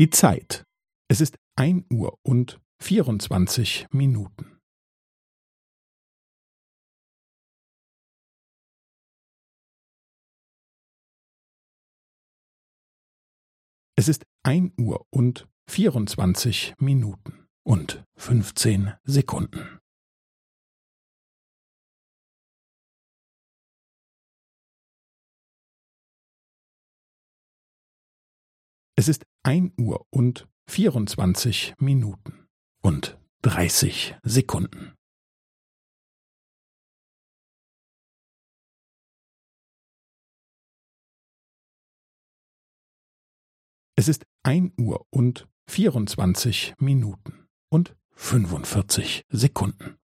Die Zeit. Es ist ein Uhr und vierundzwanzig Minuten. Es ist ein Uhr und vierundzwanzig Minuten und fünfzehn Sekunden. Es ist ein Uhr und vierundzwanzig Minuten und dreißig Sekunden. Es ist ein Uhr und vierundzwanzig Minuten und fünfundvierzig Sekunden.